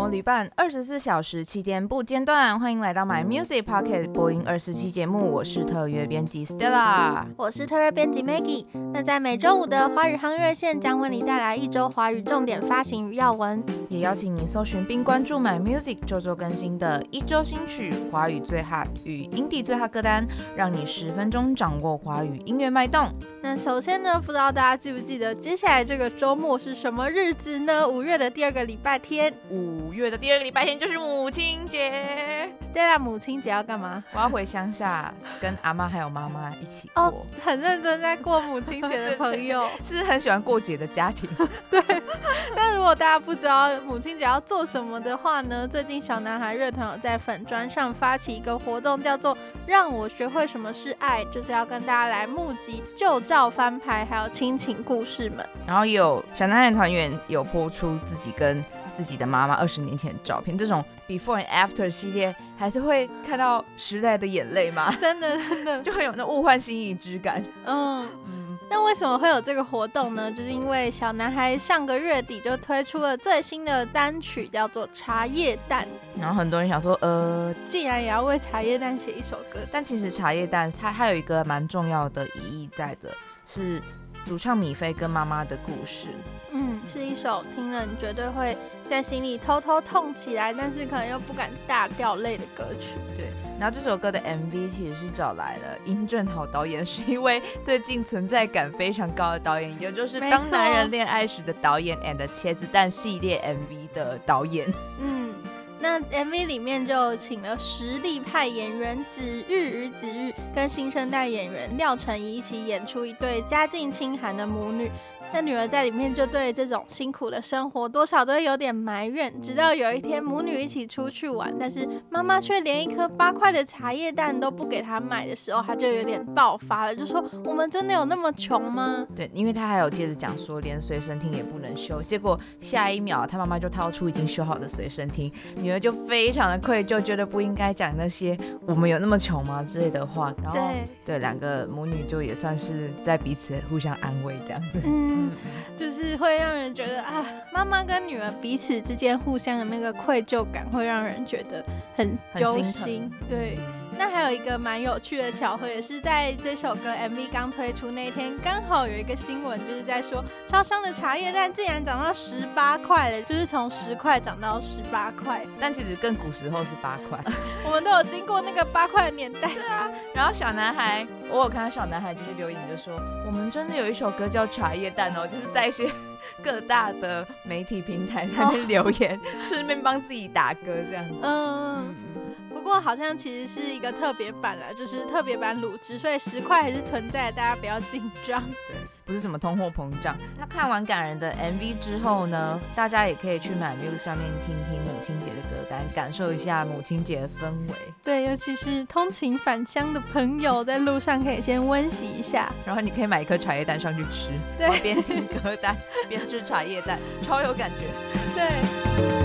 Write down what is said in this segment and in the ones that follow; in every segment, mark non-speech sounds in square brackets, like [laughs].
魔旅伴二十四小时七天不间断，欢迎来到 My Music Pocket 播音二四七节目，我是特约编辑 Stella，我是特约编辑 Maggie。那在每周五的华语夯热线将为你带来一周华语重点发行与要闻，也邀请你搜寻并关注 My Music 周周更新的一周新曲、华语最 hot 与 Indie 最 hot 歌单，让你十分钟掌握华语音乐脉动。那首先呢，不知道大家记不记得接下来这个周末是什么日子呢？五月的第二个礼拜天。五月的第二个礼拜天就是母亲节，Stella 母亲节要干嘛？我要回乡下跟阿妈还有妈妈一起过。哦，很认真在过母亲节的朋友，[laughs] 是很喜欢过节的家庭。[laughs] 对。那如果大家不知道母亲节要做什么的话呢？最近小男孩乐团有在粉砖上发起一个活动，叫做“让我学会什么是爱”，就是要跟大家来募集旧照翻拍，还有亲情故事们。然后有小男孩团员有播出自己跟。自己的妈妈二十年前的照片，这种 before and after 系列，还是会看到时代的眼泪吗？真的，真的 [laughs] 就很有那物换星移之感。嗯嗯。那为什么会有这个活动呢？就是因为小男孩上个月底就推出了最新的单曲，叫做《茶叶蛋》。然后很多人想说，呃，竟然也要为茶叶蛋写一首歌，但其实茶叶蛋它它有一个蛮重要的意义在的，是主唱米菲跟妈妈的故事。嗯，是一首听了你绝对会在心里偷偷痛起来，但是可能又不敢大掉泪的歌曲。对，然后这首歌的 MV 其实是找来了殷正豪导演，是一位最近存在感非常高的导演，也就是《当男人恋爱时》的导演，and 茄子蛋系列 MV 的导演。嗯，MV 里面就请了实力派演员子玉与子玉跟新生代演员廖承怡一起演出一对家境清寒的母女。那女儿在里面就对这种辛苦的生活多少都有点埋怨，直到有一天母女一起出去玩，但是妈妈却连一颗八块的茶叶蛋都不给她买的时候，她就有点爆发了，就说：“我们真的有那么穷吗？”对，因为她还有接着讲说，连随身听也不能修。结果下一秒，她妈妈就掏出已经修好的随身听，女儿就非常的愧疚，觉得不应该讲那些“我们有那么穷吗”之类的话。然后对，两个母女就也算是在彼此互相安慰这样子。嗯。就是会让人觉得啊，妈妈跟女儿彼此之间互相的那个愧疚感，会让人觉得很揪心。对，那还有一个蛮有趣的巧合，也是在这首歌 MV 刚推出那天，刚好有一个新闻，就是在说超商的茶叶蛋竟然涨到十八块了，就是从十块涨到十八块。但其实更古时候是八块，[laughs] 我们都有经过那个八块的年代。对啊，然后小男孩。我有看到小男孩就是留言就说，我们真的有一首歌叫《茶叶蛋》哦，就是在一些 [laughs] 各大的媒体平台上面留言，顺便帮自己打歌这样子。嗯，不过好像其实是一个特别版啦，就是特别版卤汁，所以十块还是存在，大家不要紧张。对。不是什么通货膨胀。那看完感人的 MV 之后呢，大家也可以去 MyMusic 上面听听母亲节的歌单，感受一下母亲节的氛围。对，尤其是通勤返乡的朋友，在路上可以先温习一下。然后你可以买一颗茶叶蛋上去吃，对，边听歌单 [laughs] 边吃茶叶蛋，超有感觉。对。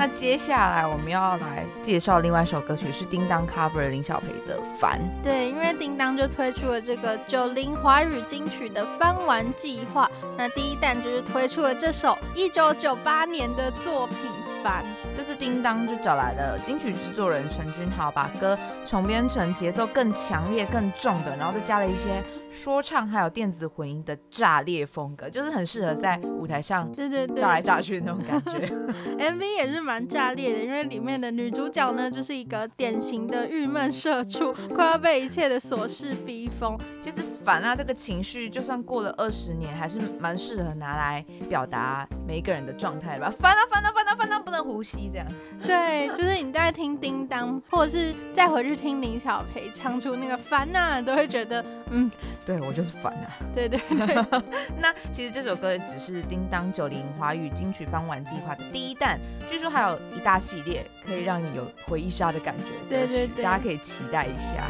那接下来我们要来介绍另外一首歌曲，是叮当 cover 林小培的《烦》。对，因为叮当就推出了这个九零华语金曲的翻玩计划，那第一弹就是推出了这首一九九八年的作品《烦》。这次叮当就找来了金曲制作人陈君豪，把歌重编成节奏更强烈、更重的，然后再加了一些。说唱还有电子混音的炸裂风格，就是很适合在舞台上对对炸来炸去的那种感觉。[laughs] MV 也是蛮炸裂的，因为里面的女主角呢，就是一个典型的郁闷社畜，快要被一切的琐事逼疯。其实烦啊，这个情绪就算过了二十年，还是蛮适合拿来表达每一个人的状态吧。烦啊烦啊烦啊烦啊，不能呼吸这样。[laughs] 对，就是你在听叮当，或者是再回去听林小培唱出那个烦啊，都会觉得嗯。对，我就是烦啊！对对对，[laughs] 那其实这首歌只是叮当九零华语金曲翻玩计划的第一弹，据说还有一大系列可以让你有回忆杀的感觉。对对对，大家可以期待一下。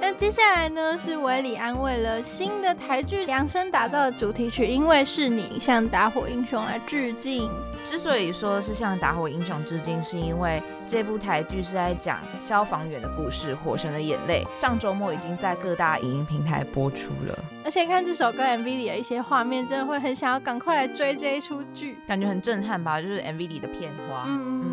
那接下来呢是韦礼安为了新的台剧量身打造的主题曲《因为是你》向打火英雄来致敬。之所以说是向打火英雄致敬，是因为这部台剧是在讲消防员的故事，《火神的眼泪》上周末已经在各大影音平台播出了。而且看这首歌 MV 里的一些画面，真的会很想要赶快来追这一出剧，感觉很震撼吧？就是 MV 里的片花。嗯嗯。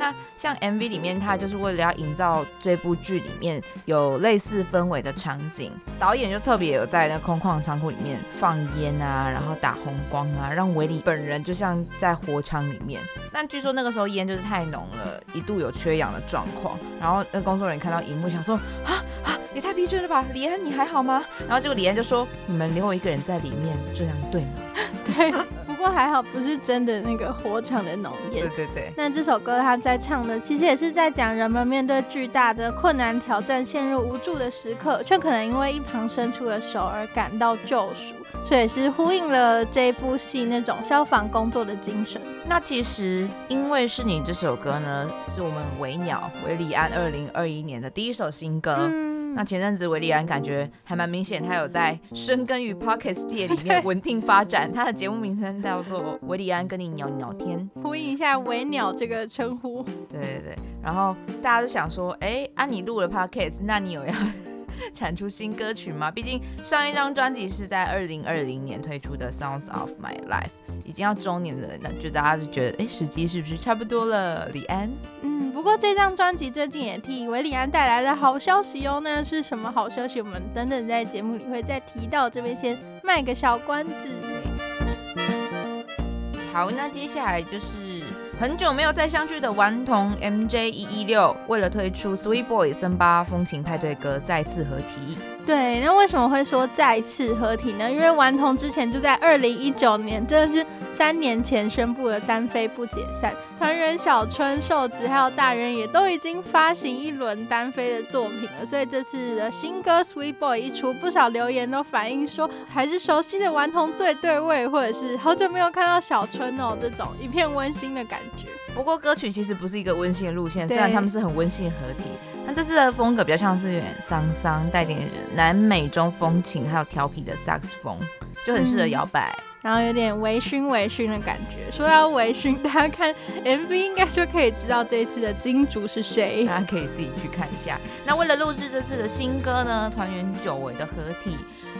那像 MV 里面，他就是为了要营造这部剧里面有类似氛围的场景，导演就特别有在那空旷仓库里面放烟啊，然后打红光啊，让维里本人就像在火场里面。但据说那个时候烟就是太浓了，一度有缺氧的状况。然后那工作人员看到荧幕，想说啊啊，也太逼真了吧，李安你还好吗？然后结果李安就说，你们留我一个人在里面，这样对吗？[laughs] 对。不过还好，不是真的那个火场的浓烟。对对对。那这首歌他在唱的，其实也是在讲人们面对巨大的困难挑战，陷入无助的时刻，却可能因为一旁伸出的手而感到救赎，所以是呼应了这一部戏那种消防工作的精神。那其实因为是你这首歌呢，是我们维鸟韦礼安二零二一年的第一首新歌。嗯那前阵子韦利安感觉还蛮明显，他有在深耕于 Podcast 界里面稳定发展。他的节目名称叫做韦利安跟你鸟鸟天，呼应一下韦鸟这个称呼。对对对，然后大家都想说，哎，啊你录了 Podcast，那你有要产出新歌曲吗？毕竟上一张专辑是在二零二零年推出的 Sounds of My Life，已经要周年了，那就大家就觉得，哎，时机是不是差不多了？李安。不过这张专辑最近也替韦礼安带来了好消息哦，那是什么好消息？我们等等在节目里会再提到，这边先卖个小关子。好，那接下来就是很久没有再相聚的顽童 MJ 一一六，为了推出 Sweet Boy 森巴风情派对歌再次合体。对，那为什么会说再次合体呢？因为顽童之前就在二零一九年，真的是三年前宣布了单飞不解散。团员小春、瘦子还有大人也都已经发行一轮单飞的作品了，所以这次的新歌《Sweet Boy》一出，不少留言都反映说，还是熟悉的顽童最对味，或者是好久没有看到小春哦，这种一片温馨的感觉。不过歌曲其实不是一个温馨的路线，虽然他们是很温馨的合体。那这次的风格比较像是有点桑桑，带点南美中风情，还有调皮的萨克斯风，就很适合摇摆，嗯，然后有点微醺微醺的感觉。说到微醺，大家看 MV 应该就可以知道这一次的金主是谁，大家可以自己去看一下。那为了录制这次的新歌呢，团员久违的合体，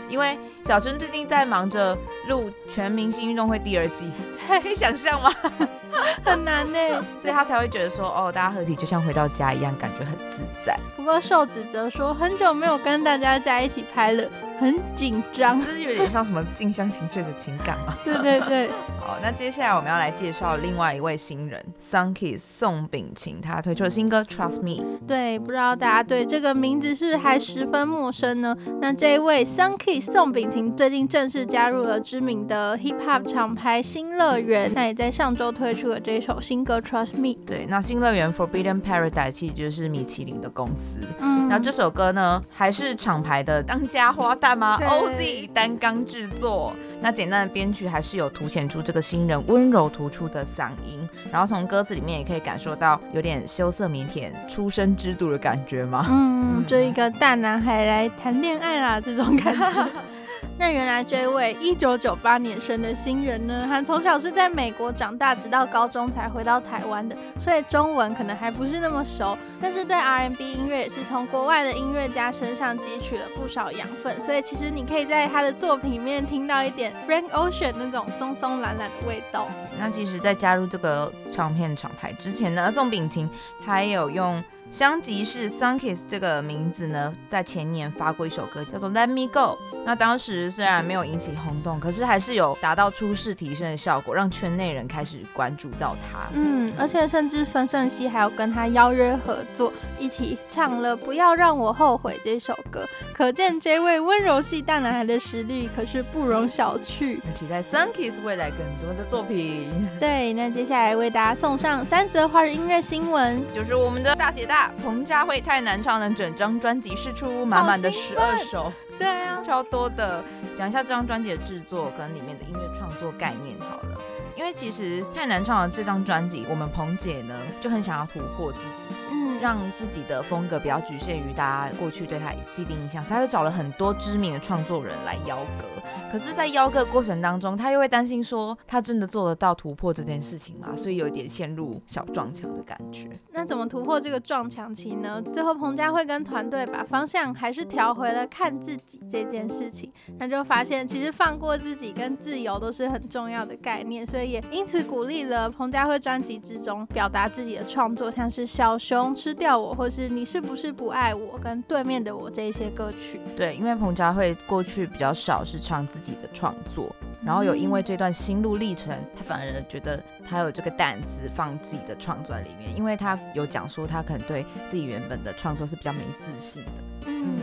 因为小春最近在忙着录《全明星运动会》第二季，可以想象吗？[laughs] 很难呢，所以他才会觉得说，哦，大家合体就像回到家一样，感觉很自在。不过瘦子则说，很久没有跟大家在一起拍了，很紧张，这是有点像什么近乡情怯的情感嘛？对 [laughs] 对对。[laughs] 好，那接下来我们要来介绍另外一位新人，Sunkiss 宋秉晴，他推出的新歌 Trust Me。对，不知道大家对这个名字是不是还十分陌生呢？那这一位 Sunkiss 宋秉晴最近正式加入了知名的 Hip Hop 厂牌新乐园，那也在上周推出了这一首新歌 Trust Me。对，那新乐园 Forbidden Paradise 其实就是米其林的公司。嗯，那这首歌呢，还是厂牌的当家花旦吗？OZ 单纲制作。那简单的编曲还是有凸显出这个新人温柔突出的嗓音，然后从歌词里面也可以感受到有点羞涩腼腆、出生之度的感觉吗？嗯，这一个大男孩来谈恋爱啦，这种感觉。[laughs] 那原来这位一九九八年生的新人呢，他从小是在美国长大，直到高中才回到台湾的，所以中文可能还不是那么熟，但是对 R&B 音乐也是从国外的音乐家身上汲取了不少养分，所以其实你可以在他的作品里面听到一点 Frank Ocean 那种松松懒懒的味道。那其实，在加入这个唱片厂牌之前呢，宋秉晴还有用。香吉士 Sunkiss 这个名字呢，在前年发过一首歌，叫做 Let Me Go。那当时虽然没有引起轰动，可是还是有达到初试提升的效果，让圈内人开始关注到他。嗯，而且甚至孙盛熙还要跟他邀约合作，一起唱了《不要让我后悔》这首歌。可见这位温柔系大男孩的实力可是不容小觑。期待 Sunkiss 未来更多的作品。对，那接下来为大家送上三则华语音乐新闻，就是我们的大姐大。彭佳慧太难唱了，整张专辑试出满满的十二首，对啊，超多的。讲一下这张专辑的制作跟里面的音乐创作概念好了，因为其实太难唱了这张专辑，我们彭姐呢就很想要突破自己。嗯，让自己的风格比较局限于大家过去对他既定印象，所以他就找了很多知名的创作人来邀歌。可是，在邀歌过程当中，他又会担心说，他真的做得到突破这件事情吗？所以有一点陷入小撞墙的感觉。那怎么突破这个撞墙期呢？最后，彭佳慧跟团队把方向还是调回了看自己这件事情。那就发现，其实放过自己跟自由都是很重要的概念，所以也因此鼓励了彭佳慧专辑之中表达自己的创作，像是小熊吃掉我，或是你是不是不爱我，跟对面的我这一些歌曲。对，因为彭佳慧过去比较少是唱自己的创作，然后有因为这段心路历程，他反而觉得他有这个胆子放自己的创作里面，因为他有讲说他可能对自己原本的创作是比较没自信的。嗯，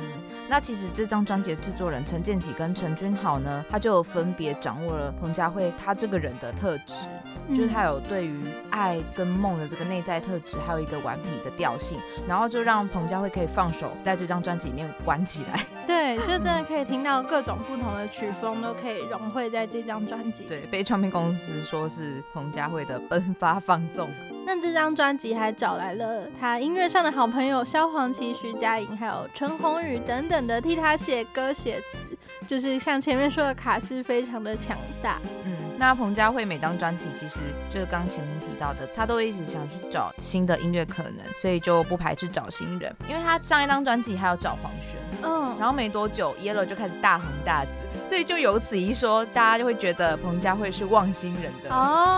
那其实这张专辑的制作人陈建奇跟陈君豪呢，他就分别掌握了彭佳慧他这个人的特质。就是他有对于爱跟梦的这个内在特质，还有一个顽皮的调性，然后就让彭佳慧可以放手在这张专辑里面玩起来。[laughs] 对，就真的可以听到各种不同的曲风都可以融汇在这张专辑。对，被唱片公司说是彭佳慧的奔发放纵。[laughs] 那这张专辑还找来了他音乐上的好朋友萧煌奇、徐佳莹，还有陈鸿宇等等的替他写歌写词，就是像前面说的卡斯非常的强大。嗯。那彭佳慧每张专辑其实就是刚前面提到的，她都一直想去找新的音乐可能，所以就不排斥找新人。因为她上一张专辑还有找黄轩，嗯，然后没多久 Yellow 就开始大红大紫，所以就有此一说，大家就会觉得彭佳慧是望星人的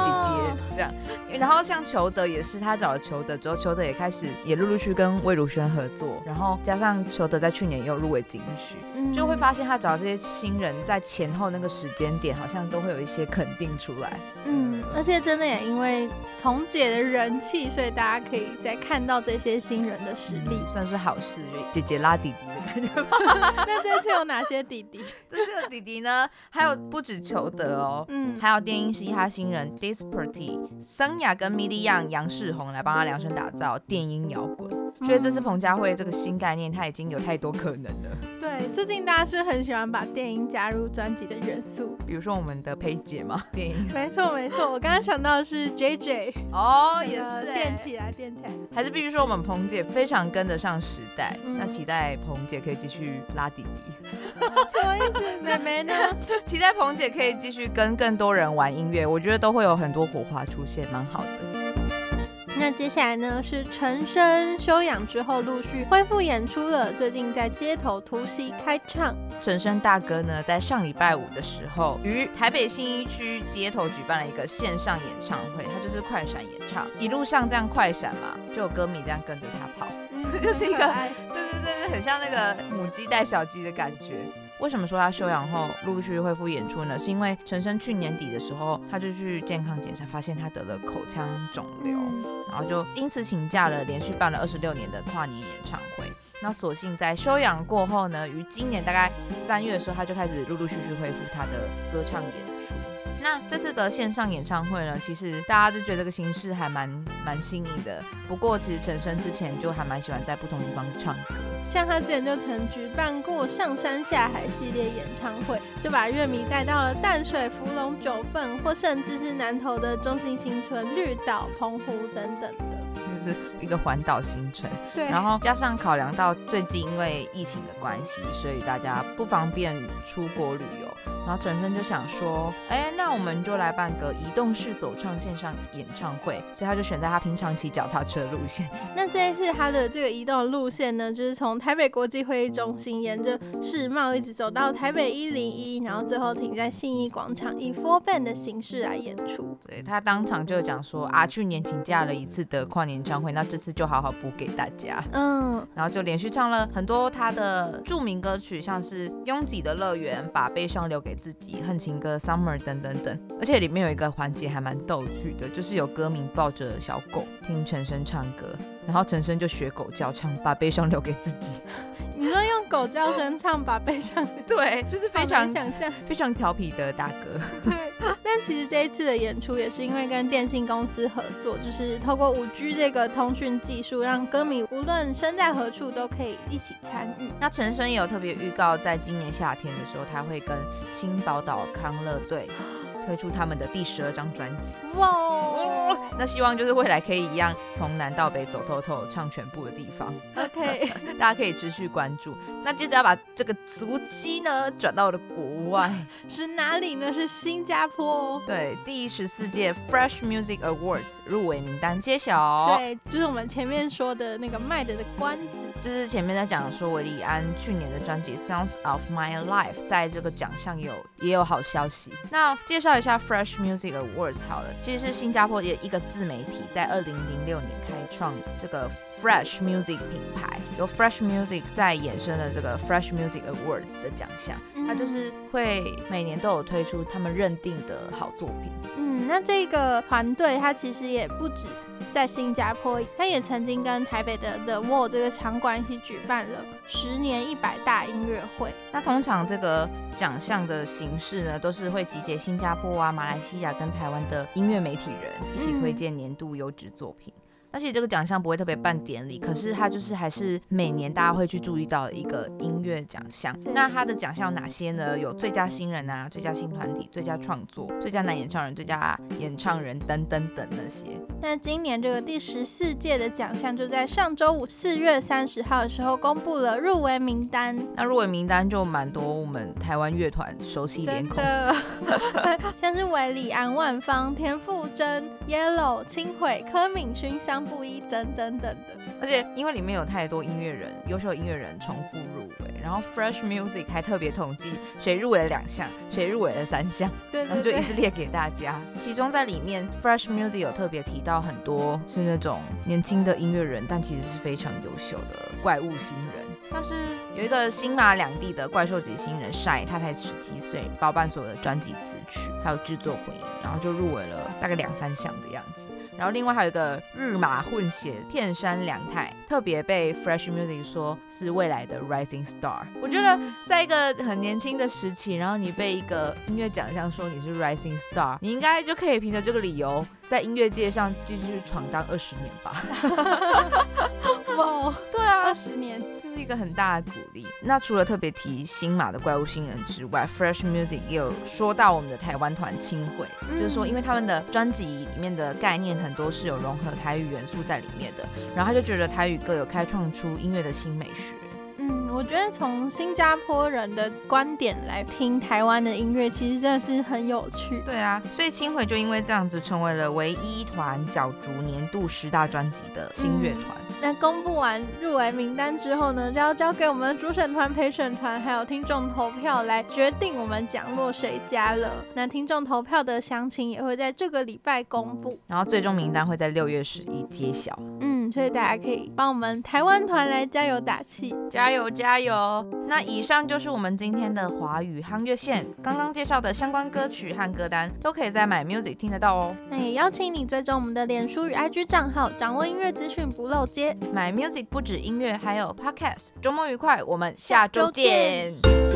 姐姐这样。然后像裘德也是，他找了裘德之后，裘德也开始也陆陆续续跟魏如萱合作，然后加上裘德在去年也有入围金曲，嗯，就会发现他找这些新人在前后那个时间点，好像都会有一些肯定出来。嗯，而且真的也因为彭姐的人气，所以大家可以再看到这些新人的实力，算是好事。姐姐拉弟弟的感觉。[laughs] 那这次有哪些弟弟？[laughs] 这次的弟弟呢？还有不止裘德哦，嗯，还有电音嘻哈新人 Disperty、桑雅跟 Midi Young 杨世宏来帮他量身打造电音摇滚，所以这次彭佳慧这个新概念，他已经有太多可能了。对，最近大家是很喜欢把电音加入专辑的元素，比如说我们的佩姐嘛，电音。没错没错，我刚刚想到的是 JJ 哦，也是电起来电起来，还是必须说我们彭姐非常跟得上时代，嗯、那期待彭姐可以继续拉弟弟。[laughs] 什么意思？妹妹呢？[laughs] 期待彭姐可以继续跟更多人玩音乐，我觉得都会有很多火花出现，蛮好的。那接下来呢，是陈升休养之后陆续恢复演出了，最近在街头突袭开唱。陈升大哥呢，在上礼拜五的时候，于台北新一区街头举办了一个线上演唱会，他就是快闪演唱，一路上这样快闪嘛，就有歌迷这样跟着他跑，嗯、[laughs] 就是一个，对对对对，很像那个母鸡带小鸡的感觉。为什么说他休养后陆陆续续恢复演出呢？是因为陈升去年底的时候，他就去健康检查，发现他得了口腔肿瘤，然后就因此请假了，连续办了二十六年的跨年演唱会。那所幸在休养过后呢，于今年大概三月的时候，他就开始陆陆续续恢复他的歌唱演出。那这次的线上演唱会呢，其实大家就觉得这个形式还蛮蛮新颖的。不过其实陈升之前就还蛮喜欢在不同地方唱歌。像他之前就曾举办过上山下海系列演唱会，就把乐迷带到了淡水、芙蓉、九份，或甚至是南投的中心新村、绿岛、澎湖等等的，就是一个环岛行程。对，然后加上考量到最近因为疫情的关系，所以大家不方便出国旅游。然后陈升就想说，哎，那我们就来办个移动式走唱线上演唱会，所以他就选在他平常骑脚踏车的路线。[laughs] 那这一次他的这个移动路线呢，就是从台北国际会议中心沿着世贸一直走到台北一零一，然后最后停在信义广场，以 four band 的形式来演出。对，他当场就讲说啊，去年请假了一次的跨年演唱会，那这次就好好补给大家。嗯，然后就连续唱了很多他的著名歌曲，像是《拥挤的乐园》，把悲伤留给自己恨情歌 Summer 等等等，而且里面有一个环节还蛮逗趣的，就是有歌迷抱着小狗听陈升唱歌，然后陈升就学狗叫唱，把悲伤留给自己。[laughs] 你说用狗叫声唱把悲伤？对，就是非常想象非常调皮的大哥。对，但其实这一次的演出也是因为跟电信公司合作，就是透过五 G 这个通讯技术，让歌迷无论身在何处都可以一起参与。那陈生也有特别预告，在今年夏天的时候，他会跟新宝岛康乐队推出他们的第十二张专辑。哇、哦，那希望就是未来可以一样从南到北走透透，唱全部的地方。OK，[laughs] 大家可以持续关注。那接着要把这个足迹呢转到了国外，[laughs] 是哪里呢？是新加坡。对，第十四届 Fresh Music Awards 入围名单揭晓。对，就是我们前面说的那个卖的的关子，就是前面在讲说韦礼安去年的专辑 Sounds of My Life 在这个奖项有也有好消息。那介绍一下 Fresh Music Awards 好了，其实是新加坡的一个自媒体在二零零六年开创这个。Fresh Music 品牌由 Fresh Music 在衍生的这个 Fresh Music Awards 的奖项，它就是会每年都有推出他们认定的好作品。嗯，那这个团队它其实也不止在新加坡，它也曾经跟台北的 The Wall 这个场馆一起举办了十年一百大音乐会。那通常这个奖项的形式呢，都是会集结新加坡啊、马来西亚跟台湾的音乐媒体人一起推荐年度优质作品。嗯那其实这个奖项不会特别办典礼，可是它就是还是每年大家会去注意到的一个音乐奖项。那它的奖项有哪些呢？有最佳新人啊、最佳新团体、最佳创作、最佳男演唱人、最佳演唱人等等等那些。那今年这个第十四届的奖项就在上周五四月三十号的时候公布了入围名单。那入围名单就蛮多我们台湾乐团熟悉脸孔，[laughs] 的像是韦礼安、万芳、田馥甄、Yellow、青苇、柯泯薰、不一等等等的。而且因为里面有太多音乐人，优秀音乐人重复入围，然后 Fresh Music 还特别统计谁入围了两项，谁入围了三项，对，对，对，然后就一直列给大家。其中在里面，Fresh Music 有特别提到很多是那种年轻的音乐人，但其实是非常优秀的怪物新人，像是有一个新马两地的怪兽级新人 Shine，他才十七岁，包办所有的专辑词曲还有制作混音，然后就入围了大概两三项的样子。然后另外还有一个日马混血片山凉太，特别被 Fresh Music 说是未来的 Rising Star。我觉得在一个很年轻的时期，然后你被一个音乐奖项说你是 Rising Star，你应该就可以凭着这个理由在音乐界上继续闯荡二十年吧。哇，[laughs] 对啊，二十年。是一个很大的鼓励。那除了特别提新马的怪物新人之外，Fresh Music 也有说到我们的台湾团青会，嗯、就是说，因为他们的专辑里面的概念很多是有融合台语元素在里面的，然后他就觉得台语歌有开创出音乐的新美学。嗯，我觉得从新加坡人的观点来听台湾的音乐，其实真的是很有趣。对啊，所以青回就因为这样子成为了唯一团角逐年度十大专辑的新乐团。嗯那公布完入围名单之后呢，就要交给我们的主审团、陪审团还有听众投票来决定我们奖落谁家了。那听众投票的详情也会在这个礼拜公布，然后最终名单会在六月十一揭晓。嗯，所以大家可以帮我们台湾团来加油打气，加油加油！那以上就是我们今天的华语夯乐线，刚刚介绍的相关歌曲和歌单都可以在 My Music 听得到哦。那也邀请你追踪我们的脸书与 IG 账号，掌握音乐资讯不漏接。My Music 不止音乐，还有 Podcast。周末愉快，我们下周见。